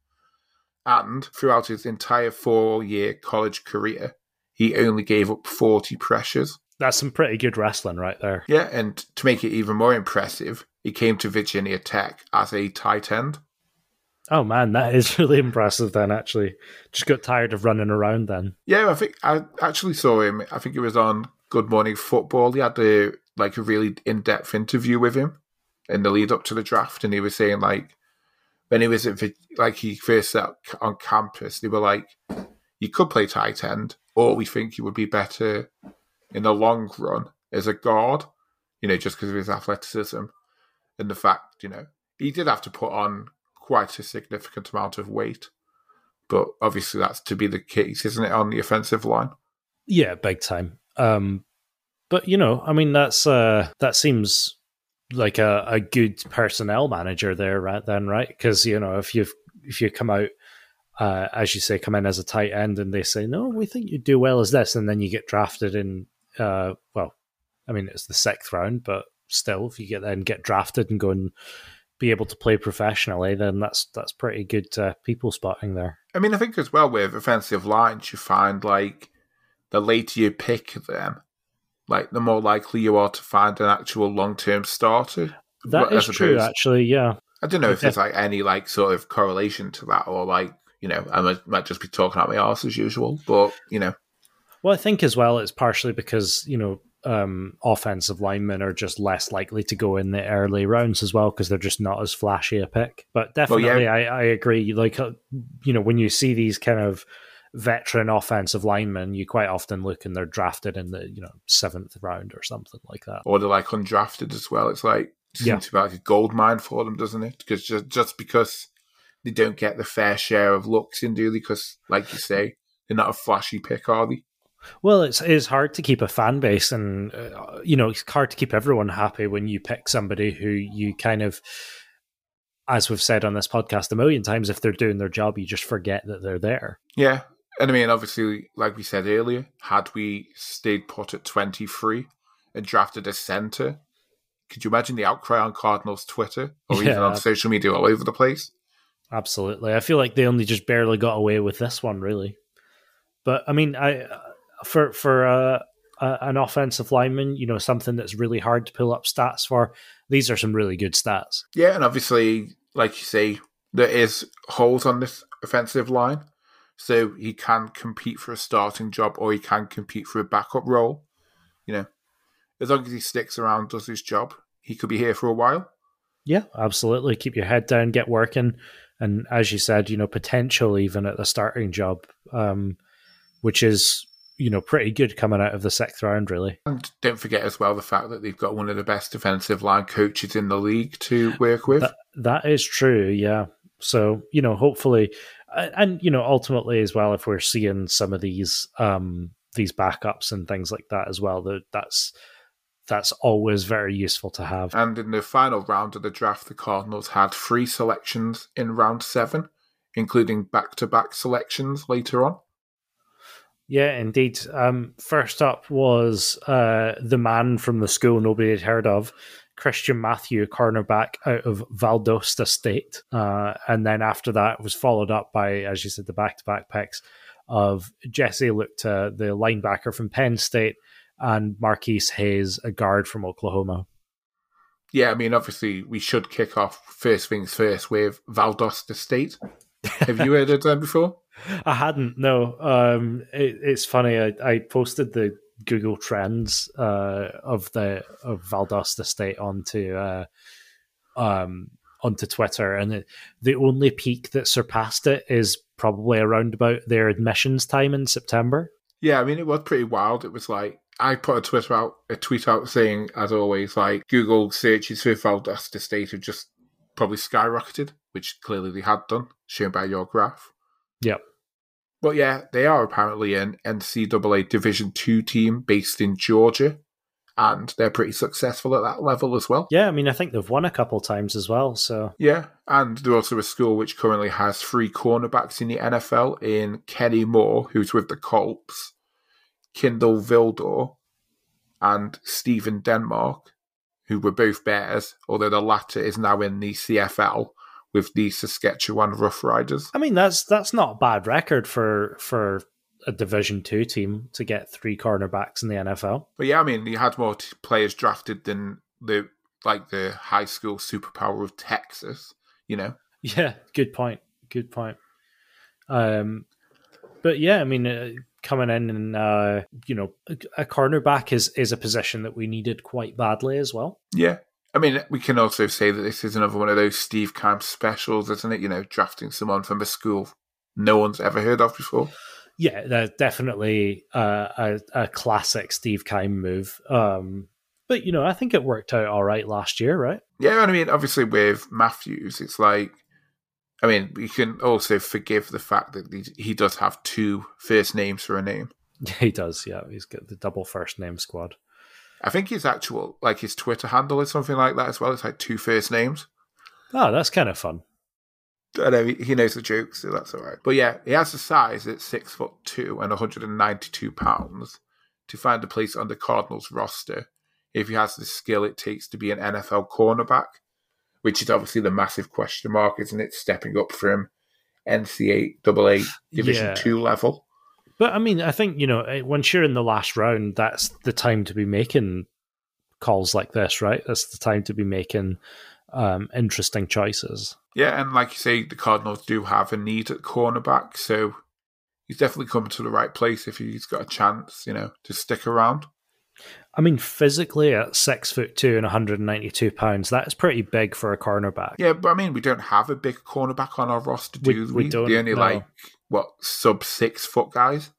And throughout his entire four year college career, he only gave up 40 pressures. That's some pretty good wrestling right there. Yeah, and to make it even more impressive, he came to Virginia Tech as a tight end. Oh man, that is really impressive then actually. Just got tired of running around then. Yeah, I think I actually saw him. I think it was on Good Morning Football. He had a like a really in-depth interview with him in the lead up to the draft and he was saying like when he was at like he first set on campus, they were like you could play tight end or we think you would be better in the long run as a guard, you know, just because of his athleticism and the fact, you know, he did have to put on quite a significant amount of weight. But obviously, that's to be the case, isn't it, on the offensive line? Yeah, big time. Um, but you know, I mean, that's uh, that seems like a, a good personnel manager there, right? Then, right? Because you know, if you if you come out uh, as you say, come in as a tight end and they say, no, we think you do well as this. And then you get drafted in, uh, well, I mean, it's the sixth round, but still, if you get then get drafted and go and be able to play professionally, then that's that's pretty good uh, people spotting there. I mean, I think as well with offensive lines, you find like the later you pick them, like the more likely you are to find an actual long term starter. That is true, actually. Yeah. I don't know if there's like any like sort of correlation to that, or like you know, I might, might just be talking out my arse as usual, but you know. Well, I think as well it's partially because you know um, offensive linemen are just less likely to go in the early rounds as well because they're just not as flashy a pick. But definitely, well, yeah. I, I agree. Like uh, you know, when you see these kind of veteran offensive linemen, you quite often look and they're drafted in the you know seventh round or something like that, or they're like undrafted as well. It's like seems Yeah. to be like a gold mine for them, doesn't it? Because just just because they don't get the fair share of looks in, do they? Because, like you say, they're not a flashy pick, are they? Well, it's it's hard to keep a fan base, and uh, you know it's hard to keep everyone happy when you pick somebody who you kind of, as we've said on this podcast a million times, if they're doing their job, you just forget that they're there. Yeah. And I mean, obviously, like we said earlier, had we stayed put at 23 and drafted a centre, could you imagine the outcry on Cardinals Twitter or even on social media all over the place? Absolutely, I feel like they only just barely got away with this one, really. But I mean, I for for uh, a, an offensive lineman, you know, something that's really hard to pull up stats for. These are some really good stats. Yeah, and obviously, like you say, there is holes on this offensive line. So he can compete for a starting job or he can compete for a backup role. You know, as long as he sticks around, does his job, he could be here for a while. Yeah, absolutely. Keep your head down, get working, and as you said, you know, potential even at the starting job, um, which is you know pretty good coming out of the sixth round, really. And don't forget as well the fact that they've got one of the best defensive line coaches in the league to work with. That, that is true. Yeah. So you know, hopefully, and, and you know, ultimately as well, if we're seeing some of these um these backups and things like that as well, that that's that's always very useful to have. And in the final round of the draft, the Cardinals had three selections in round seven, including back to back selections later on. Yeah, indeed. Um, first up was uh, the man from the school nobody had heard of, Christian Matthew, cornerback out of Valdosta State. Uh, and then after that was followed up by, as you said, the back to back picks of Jesse Luketa, the linebacker from Penn State, and Marquis Hayes, a guard from Oklahoma. Yeah, I mean, obviously, we should kick off first things first with Valdosta State. Have you heard of them before? I hadn't. No, um, it, it's funny. I, I posted the Google Trends uh, of the of Valdosta State onto uh, um, onto Twitter, and it, the only peak that surpassed it is probably around about their admissions time in September. Yeah, I mean, it was pretty wild. It was like, I put a Twitter out, a tweet out saying, as always, like Google searches for Valdosta State have just probably skyrocketed, which clearly they had done, shown by your graph. Yep. But yeah, they are apparently an NCAA Division Two team based in Georgia, and they're pretty successful at that level as well. Yeah, I mean, I think they've won a couple times as well. So Yeah, and they're also a school which currently has three cornerbacks in the NFL in Kenny Moore, who's with the Colts, Kindle Vildor, and Stephen Denmark, who were both Bears, although the latter is now in the CFL with the Saskatchewan Roughriders. I mean, that's that's not a bad record for for a Division Two team to get three cornerbacks in the NFL. But yeah, I mean, you had more t- players drafted than the like the high school superpower of Texas. You know, Yeah, good point. Good point. Um, but yeah, I mean, uh, coming in and uh, you know, a, a cornerback is is a position that we needed quite badly as well. yeah. I mean, we can also say that this is another one of those Steve Keim specials, isn't it? You know, drafting someone from a school no one's ever heard of before. Yeah, they're definitely uh, a a classic Steve Keim move. Um, but you know, I think it worked out all right last year, right? Yeah, and I mean, obviously with Matthews, it's like, I mean, we can also forgive the fact that he, he does have two first names for a name. He does. Yeah, he's got the double first name squad. I think his actual, like his Twitter handle is something like that as well. It's like two first names. Oh, that's kind of fun. I know he he knows the jokes, so that's all right. But yeah, he has the size at six foot two and 192 pounds to find a place on the Cardinals roster if he has the skill it takes to be an NFL cornerback, which is obviously the massive question mark, isn't it? Stepping up from NCAA Division Yeah. two level. But I mean, I think you know, eh, once you're in the last round, that's the time to be making calls like this, right? That's the time to be making um, interesting choices. Yeah, and like you say, the Cardinals do have a need at cornerback, so he's definitely coming to the right place if he's got a chance, you know, to stick around. I mean, physically at six foot two and 192 pounds, that is pretty big for a cornerback. Yeah, but I mean, we don't have a big cornerback on our roster, We- do we we? don't, the only no. like what sub six foot guys.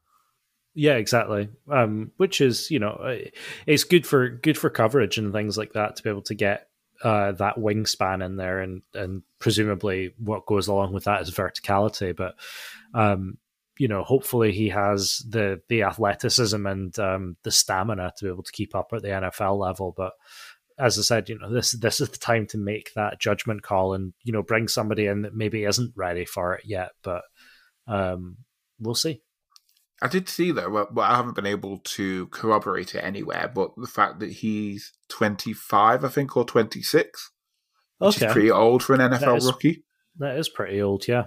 Yeah, exactly. Um, which is you know, eh, it's good for good for coverage and things like that to be able to get uh, that wingspan in there, and and presumably what goes along with that is verticality. But um, you know, hopefully he has the the athleticism and um, the stamina to be able to keep up at the NFL level. But as I said, you know, this this is the time to make that judgment call and you know bring somebody in that maybe isn't ready for it yet, but um, we'll see. I did see though, well, I haven't been able to corroborate it anywhere, but the fact that he's 25, I think, or 26, which okay. is pretty old for an NFL that is, rookie. That is pretty old, yeah.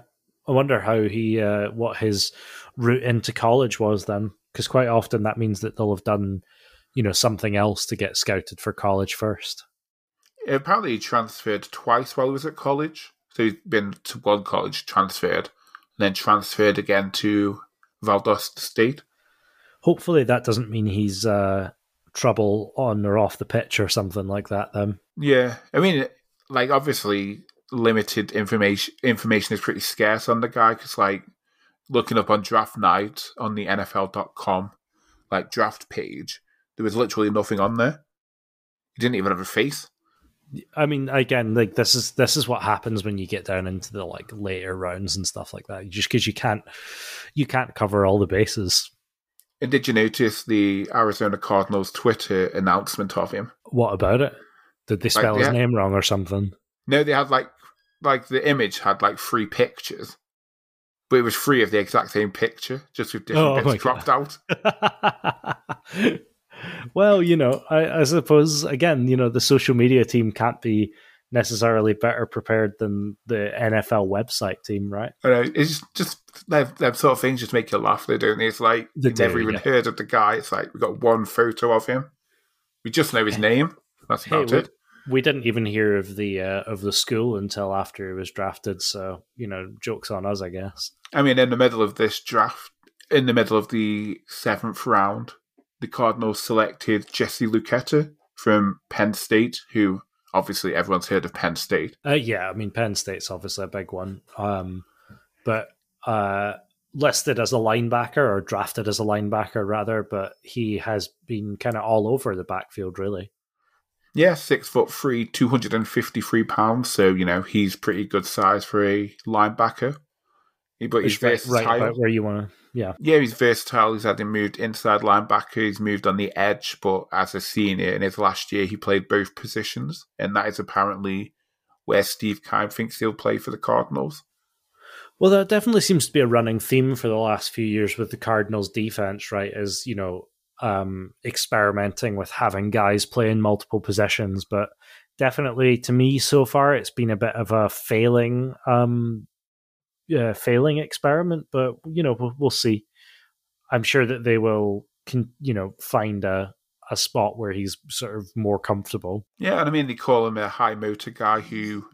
I wonder how he, uh, what his route into college was then, because quite often that means that they'll have done, you know, something else to get scouted for college first. Apparently, he transferred twice while he was at college. So he's been to one college, transferred, then transferred again to Valdosta State. Hopefully, that doesn't mean he's uh, trouble on or off the pitch or something like that. Then, yeah, I mean, like obviously, limited information information is pretty scarce on the guy because, like, looking up on draft night on the NFL.com like draft page, there was literally nothing on there. He didn't even have a face. I mean, again, like this is this is what happens when you get down into the like later rounds and stuff like that. Just because you can't you can't cover all the bases. And did you notice the Arizona Cardinals Twitter announcement of him? What about it? Did they spell like, his name wrong or something? No, they had like like the image had like three pictures, but it was three of the exact same picture, just with different oh, bits cropped out. well, you know, I, I, suppose again, you know, the social media team can't be necessarily better prepared than the NFL website team, right? I know, it's just that sort of things just make you laugh. They don't. It's like you never even yeah. heard of the guy. It's like we got one photo of him. We just know his name. That's hey, about we, it. We didn't even hear of the uh, of the school until after he was drafted. So you know, jokes on us, I guess. I mean, in the middle of this draft, in the middle of the seventh round, the Cardinals selected Jesse Luketa from Penn State, who obviously everyone's heard of Penn State. Uh, yeah, I mean Penn State's obviously a big one, um, but uh, listed as a linebacker or drafted as a linebacker rather, but he has been kind of all over the backfield really. Yeah, six foot three, two hundred and fifty three pounds. So you know he's pretty good size for a linebacker. But he's versatile. right where you want to yeah. Yeah, he's versatile. He's had him moved inside linebacker. He's moved on the edge, but as a senior in his last year, he played both positions, and that is apparently where Steve Keim thinks he'll play for the Cardinals. Well, that definitely seems to be a running theme for the last few years with the Cardinals' defense, right? Is you know um, experimenting with having guys play in multiple positions, but definitely to me so far it's been a bit of a failing um, uh, failing experiment, but you know we'll, we'll, see. I'm sure that they will, can, you know, find a a spot where he's sort of more comfortable. Yeah, and I mean they call him a high motor guy who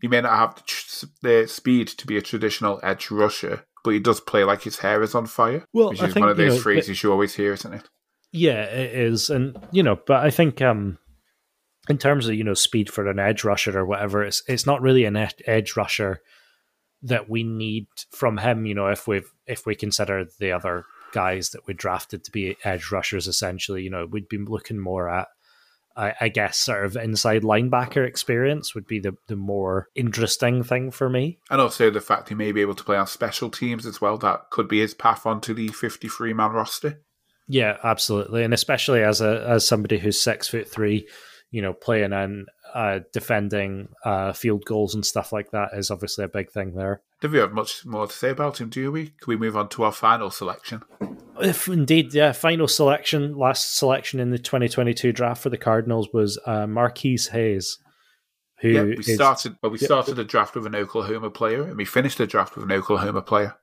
he may not have the, tr- the speed to be a traditional edge rusher, but he does play like his hair is on fire. Well, which is think, one of those you know, phrases you always hear, isn't it? Yeah, it is, and you know, but I think um, in terms of you know speed for an edge rusher or whatever, it's it's not really an edge rusher that we need from him. You know, if we if we consider the other guys that we drafted to be edge rushers, essentially, you know, we'd be looking more at. I, I guess sort of inside linebacker experience would be the, the more interesting thing for me. And also the fact he may be able to play on special teams as well. That could be his path onto the 53 man roster. Yeah, absolutely. And especially as a as somebody who's six foot three, you know, playing and uh, defending uh, field goals and stuff like that is obviously a big thing there. Do we have much more to say about him, do we? Can we move on to our final selection? If indeed, yeah, final selection, last selection in the 2022 draft for the Cardinals was uh, Marquis Hayes. Who yeah, we is, started well, we started the draft with an Oklahoma player and we finished the draft with an Oklahoma player.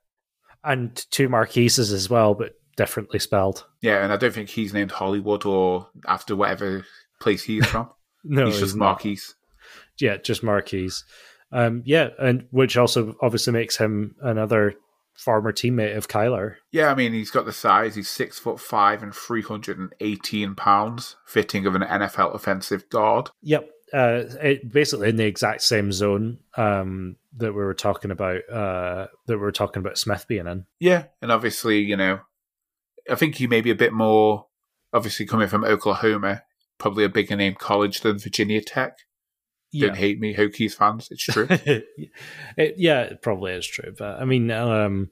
And two Marquises as well, but differently spelled. Yeah, and I don't think he's named Hollywood or after whatever place he's from. No, he's just Marquis. Yeah, just Marquis. Um, yeah, and which also obviously makes him another former teammate of Kyler. Yeah, I mean he's got the size. He's six foot five and three hundred and eighteen pounds, fitting of an NFL offensive guard. Yep, uh, it, basically in the exact same zone um, that we were talking about. Uh, that we were talking about Smith being in. Yeah, and obviously you know, I think he may be a bit more. Obviously, coming from Oklahoma, probably a bigger name college than Virginia Tech. Yeah. Don't hate me, Hokies fans. It's true. it, yeah, it probably is true. But I mean, um,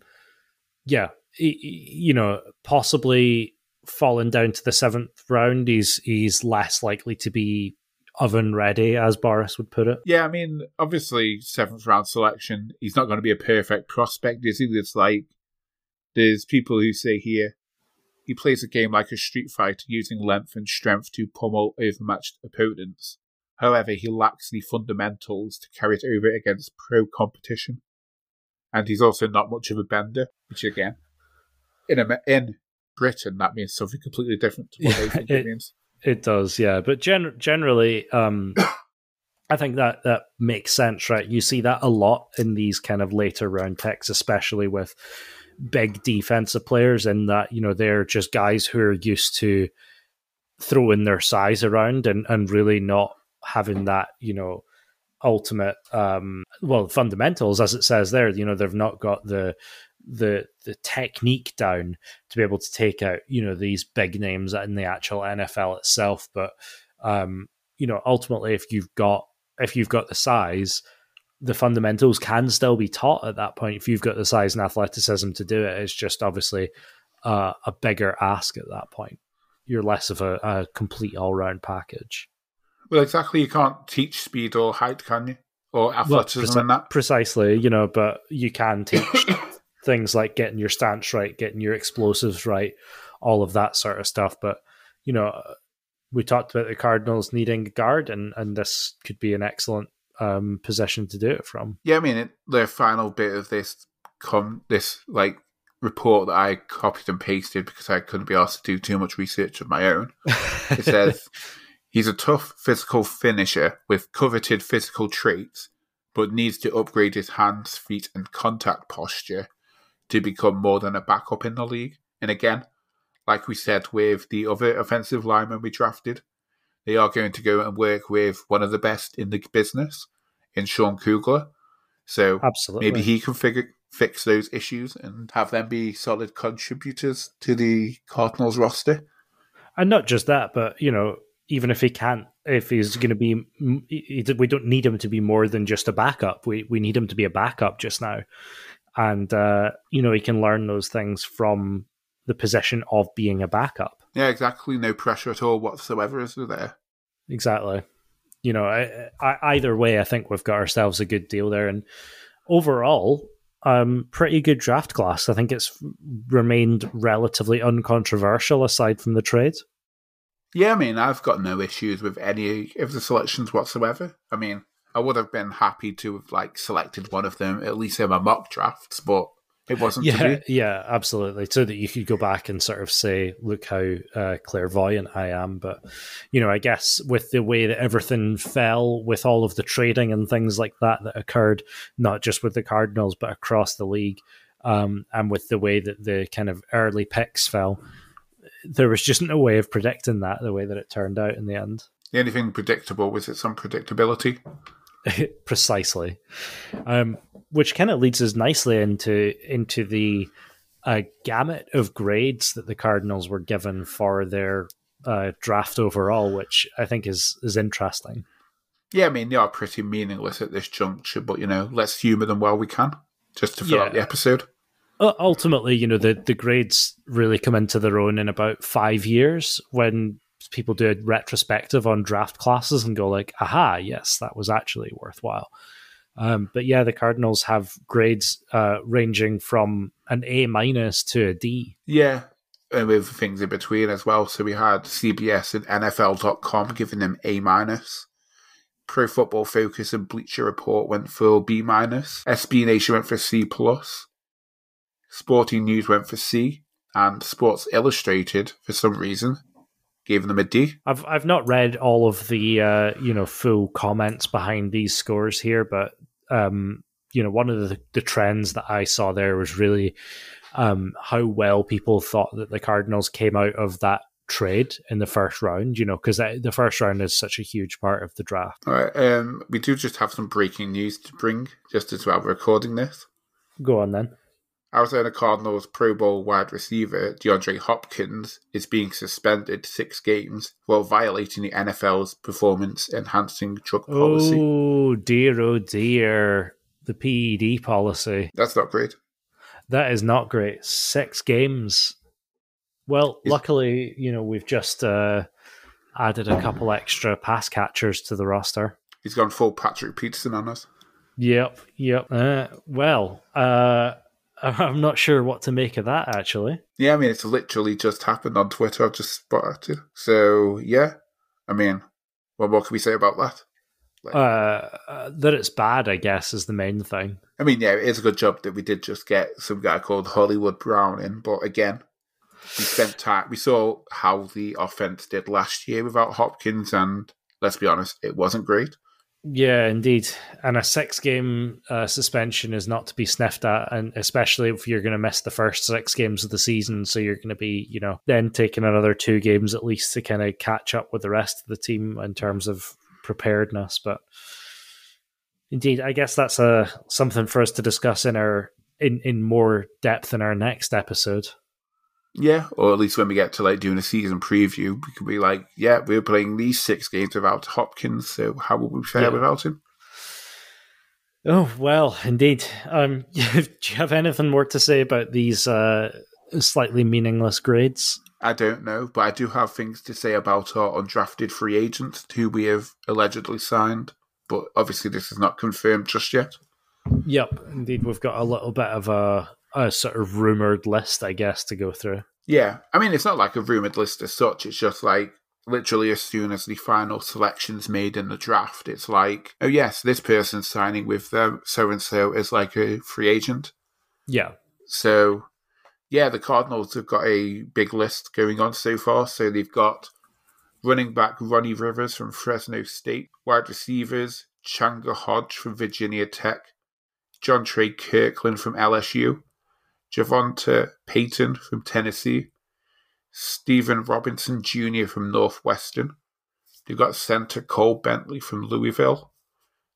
yeah, you know, possibly falling down to the seventh round, he's he's less likely to be oven ready, as Boris would put it. yeah, I mean, obviously, seventh round selection. He's not going to be a perfect prospect, is he? It's like there's people who say here he plays a game like a street fighter, using length and strength to pummel overmatched opponents. However, he lacks the fundamentals to carry it over against pro competition, and he's also not much of a bender. Which again, in Amer- in Britain, that means something completely different to what they think it, it- means. It does, yeah. But gen- generally, um, I think that that makes sense, right? You see that a lot in these kind of later round picks, especially with big defensive players, in that you know they're just guys who are used to throwing their size around and and really not having that you know ultimate um well fundamentals as it says there you know they've not got the the the technique down to be able to take out you know these big names in the actual NFL itself. But um you know ultimately if you've got if you've got the size the fundamentals can still be taught at that point if you've got the size and athleticism to do it it's just obviously uh, a bigger ask at that point you're less of a, a complete all-round package Well, exactly. You can't teach speed or height, can you? Or athleticism preci- and that. precisely you know but you can teach things like getting your stance right getting your explosives right all of that sort of stuff but you know we talked about the cardinals needing a guard and and this could be an excellent um position to do it from Yeah, I mean, it, the final bit of this com this like report that I copied and pasted because I couldn't be asked to do too much research of my own. It says he's a tough physical finisher with coveted physical traits, but needs to upgrade his hands, feet, and contact posture to become more than a backup in the league. And again, like we said with the other offensive lineman we drafted, they are going to go and work with one of the best in the business in Sean Kugler. So absolutely maybe he can figure fix those issues and have them be solid contributors to the Cardinals roster. and not just that but you know even if he can't if he's going to be we don't need him to be more than just a backup we we need him to be a backup just now and uh you know he can learn those things from the position of being a backup Yeah, exactly. No pressure at all whatsoever, is there? exactly you know I, I, either way i think we've got ourselves a good deal there and overall um pretty good draft class i think it's remained relatively uncontroversial aside from the trade Yeah, I mean, I've got no issues with any of the selections whatsoever. I mean, I would have been happy to have like selected one of them at least in my mock drafts, but it wasn't yeah yeah absolutely. So that you could go back and sort of say look how uh, clairvoyant i am. But you know i guess with the way that everything fell with all of the trading and things like that that occurred not just with the cardinals but across the league um, and with the way that the kind of early picks fell there was just no way of predicting that the way that it turned out in the end. The only thing predictable? Was its unpredictability. precisely. Um, which kind of leads us nicely into into the uh, gamut of grades that the cardinals were given for their uh, draft overall which i think is is interesting. Yeah, I mean, they are pretty meaningless at this juncture, but you know, let's humour them while we can, just to fill out the episode. U- ultimately you know the the grades really come into their own in about five years when people do a retrospective on draft classes and go like aha yes that was actually worthwhile um, but yeah the cardinals have grades uh, ranging from an a minus to a d Yeah, and with things in between as well. So we had CBS and NFL.com giving them A minus. Pro Football Focus and Bleacher Report went for B minus. SB Nation went for C plus. Sporting News went for C, and Sports Illustrated, for some reason, gave them a D. I've I've not read all of the uh, you know full comments behind these scores here, but um, you know one of the, the trends that I saw there was really um, how well people thought that the Cardinals came out of that trade in the first round. You know, because the first round is such a huge part of the draft. All right, um, we do just have some breaking news to bring, just as well we're recording this. Go on then. Arizona Cardinals Pro Bowl wide receiver DeAndre Hopkins is being suspended six games while violating the NFL's performance enhancing drug policy. Oh dear, oh dear. The PED policy. That's not great. That is not great. Six games. Well, Is- luckily, you know, we've just uh, added a couple extra pass catchers to the roster. He's gone full Patrick Peterson on us. Yep, yep. Uh, well, uh, I'm not sure what to make of that, actually. Yeah, I mean, it's literally just happened on Twitter. I've just spotted it. So, yeah. I mean, what more can we say about that? Uh, uh, that it's bad, I guess, is the main thing. I mean, yeah, it is a good job that we did just get some guy called Hollywood Brown in. But again, we spent time. We saw how the offense did last year without Hopkins, and let's be honest, it wasn't great. Yeah, indeed. And a six game uh, suspension is not to be sniffed at, and especially if you're going to miss the first six games of the season. So you're going to be, you know, then taking another two games at least to kind of catch up with the rest of the team in terms of preparedness. But indeed, I guess that's uh, something for us to discuss in our in, in more depth in our next episode. Yeah, or at least when we get to like doing a season preview, we could be like, yeah, we're playing these six games without Hopkins, so how will we fare Yeah. without him? Oh well, indeed. Um, do you have anything more to say about these uh, slightly meaningless grades? I don't know, but I do have things to say about our undrafted free agents who we have allegedly signed. But obviously, this is not confirmed just yet. Yep, indeed. We've got a little bit of a, a sort of rumored list, I guess, to go through. Yeah, I mean, it's not like a rumored list as such. It's just like literally as soon as the final selection's made in the draft, it's like, oh yes, this person's signing with them, so and so is like a free agent. Yeah, So, yeah, the Cardinals have got a big list going on so far. So they've got running back Ronnie Rivers from Fresno State, wide receivers Changa Hodge from Virginia Tech, Jontre Kirklin from LSU, Javonta Payton from Tennessee, Stephen Robinson Jr. from Northwestern. They've got center Cole Bentley from Louisville,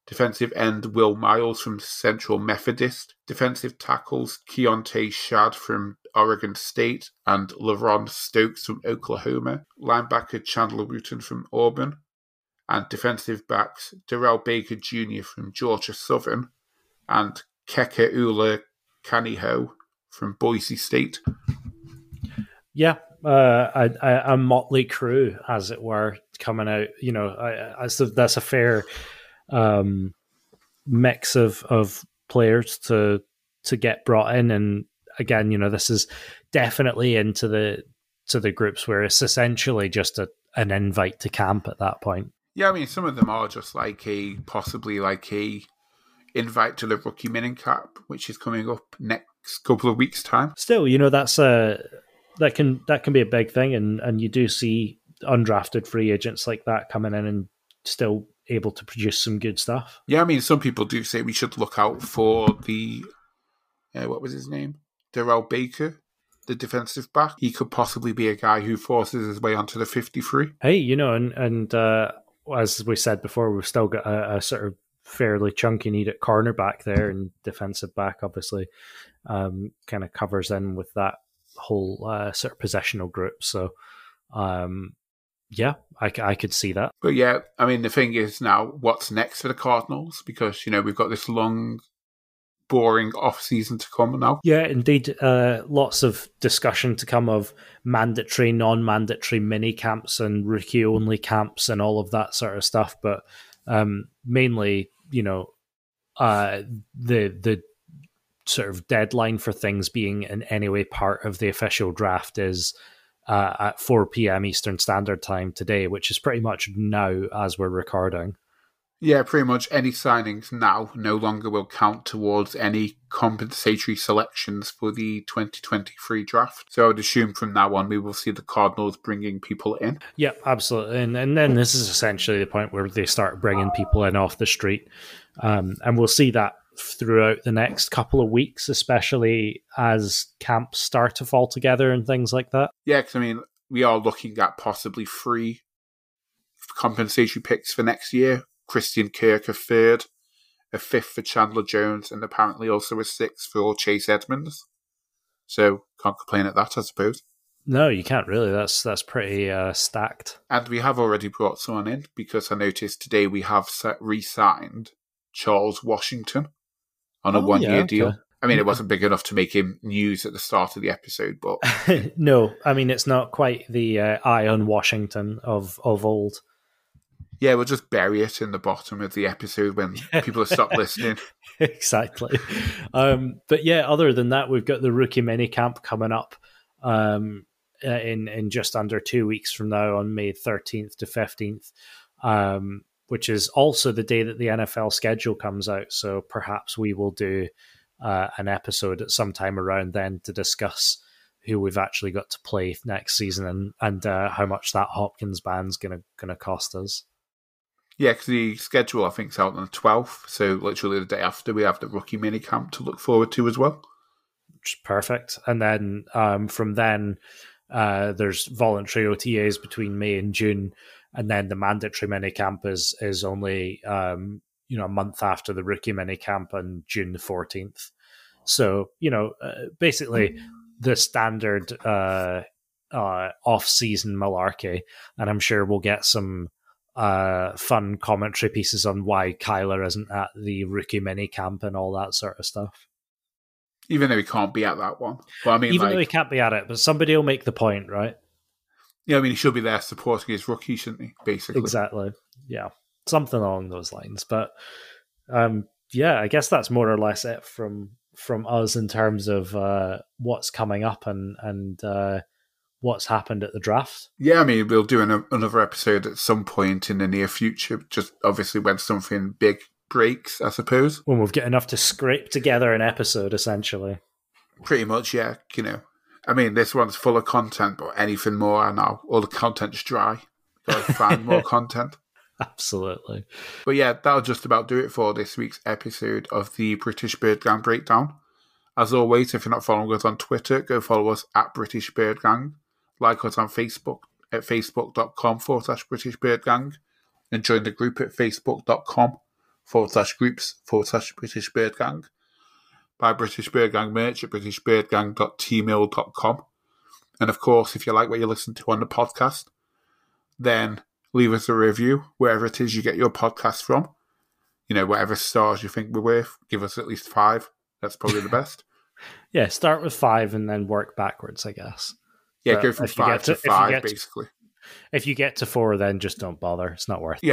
defensive end Will Miles from Central Methodist, defensive tackles Keontae Shad from Oregon State and LaRon Stokes from Oklahoma, linebacker Chandler Wooten from Auburn, and defensive backs Darrell Baker Jr. from Georgia Southern and Kekaula Kaniho from Boise State. yeah. Uh, a, a, motley crew, as it were, coming out. You know, I, I, so that's a fair um, mix of of players to to get brought in, and again, you know, this is definitely into the to the groups where it's essentially just a an invite to camp at that point. Yeah, I mean, some of them are just like a possibly like a invite to the rookie mini camp, which is coming up next couple of weeks' time. Still, you know, that's a that can that can be a big thing, and and you do see undrafted free agents like that coming in and still able to produce some good stuff. Yeah, I mean, some people do say we should look out for the uh, what was his name, Darrell Baker, the defensive back. He could possibly be a guy who forces his way onto the fifty-three. Hey, you know, and and uh, as we said before, we've still got a, a sort of fairly chunky need at cornerback there, and defensive back obviously um, kind of covers in with that whole uh, sort of possessional group. So, um, yeah, I could see that. But yeah, I mean, the thing is now, what's next for the Cardinals? Because you know we've got this long, boring off season to come now. Yeah, indeed. Uh, lots of discussion to come of mandatory, non-mandatory mini camps and rookie-only camps and all of that sort of stuff. But um, mainly, you know, uh, the the sort of deadline for things being in any way part of the official draft is uh, at 4 p.m. Eastern Standard Time today, which is pretty much now as we're recording. Yeah, pretty much any signings now no longer will count towards any compensatory selections for the 2023 draft. So I would assume from now on we will see the Cardinals bringing people in. Yeah, absolutely. And and then this is essentially the point where they start bringing people in off the street, um, and we'll see that throughout the next couple of weeks, especially as camps start to fall together and things like that. Yeah, because I mean, we are looking at possibly three compensatory picks for next year. Christian Kirk a third, a fifth for Chandler Jones, and apparently also a sixth for Chase Edmonds. So can't complain at that, I suppose. No, you can't really. That's that's pretty uh, stacked. And we have already brought someone in because I noticed today we have re-signed Charles Washington on a Oh, one-year yeah, okay. deal. I mean, it wasn't big enough to make him news at the start of the episode, but no, I mean it's not quite the uh, Ion Washington of of old. yeah, we'll just bury it in the bottom of the episode when people have stopped listening. exactly. Um, but yeah, other than that, we've got the rookie mini camp coming up um, uh, in in just under two weeks from now on May thirteenth to fifteenth, um, which is also the day that the NFL schedule comes out. So perhaps we will do uh, an episode at some time around then to discuss who we've actually got to play next season and and uh, how much that Hopkins band's gonna gonna cost us. Yeah, because the schedule I think is out on the twelfth, so literally the day after we have the rookie mini camp to look forward to as well. which is perfect. And then um, from then, uh, there's voluntary OTAs between May and June, and then the mandatory mini camp is is only um, you know a month after the rookie mini camp on June the fourteenth. So you know, uh, basically the standard uh, uh, off season malarkey, and I'm sure we'll get some. Uh, fun commentary pieces on why Kyler isn't at the rookie mini camp and all that sort of stuff. Even though he can't be at that one, but I mean, Even like, though he can't be at it, but somebody will make the point, right? Yeah, I mean, he should be there supporting his rookie, shouldn't he? Basically, Exactly. Yeah. Something along those lines. But um yeah, I guess that's more or less it from from us in terms of uh what's coming up and and uh what's happened at the draft. Yeah, I mean, we'll do an, another episode at some point in the near future. Just obviously when something big breaks, I suppose. When we've got enough to scrape together an episode essentially. Pretty much, yeah. You know, I mean, this one's full of content, but anything more, and now all the content's dry. Got to find more content. Absolutely. But yeah, that'll just about do it for this week's episode of the British Bird Gang Breakdown. As always, if you're not following us on Twitter, go follow us at British Bird Gang. Like us on Facebook at facebook.com forward slash British Bird Gang. And join the group at facebook.com forward slash groups forward slash British Bird Gang. Buy British Bird Gang merch at britishbirdgang.teemill.com. And of course, if you like what you listen to on the podcast, then leave us a review wherever it is you get your podcast from. You know, whatever stars you think we're worth, give us at least five. That's probably the best. Yeah, start with five and then work backwards, I guess. Yeah, But go from five to, to- five, get to- basically. If you get to four, then just don't bother. It's not worth it.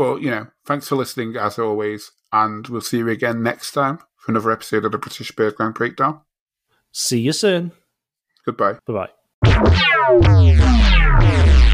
But you know, thanks for listening as always, and we'll see you again next time for another episode of the British Bird Gang Breakdown. See you soon. Goodbye. Bye bye.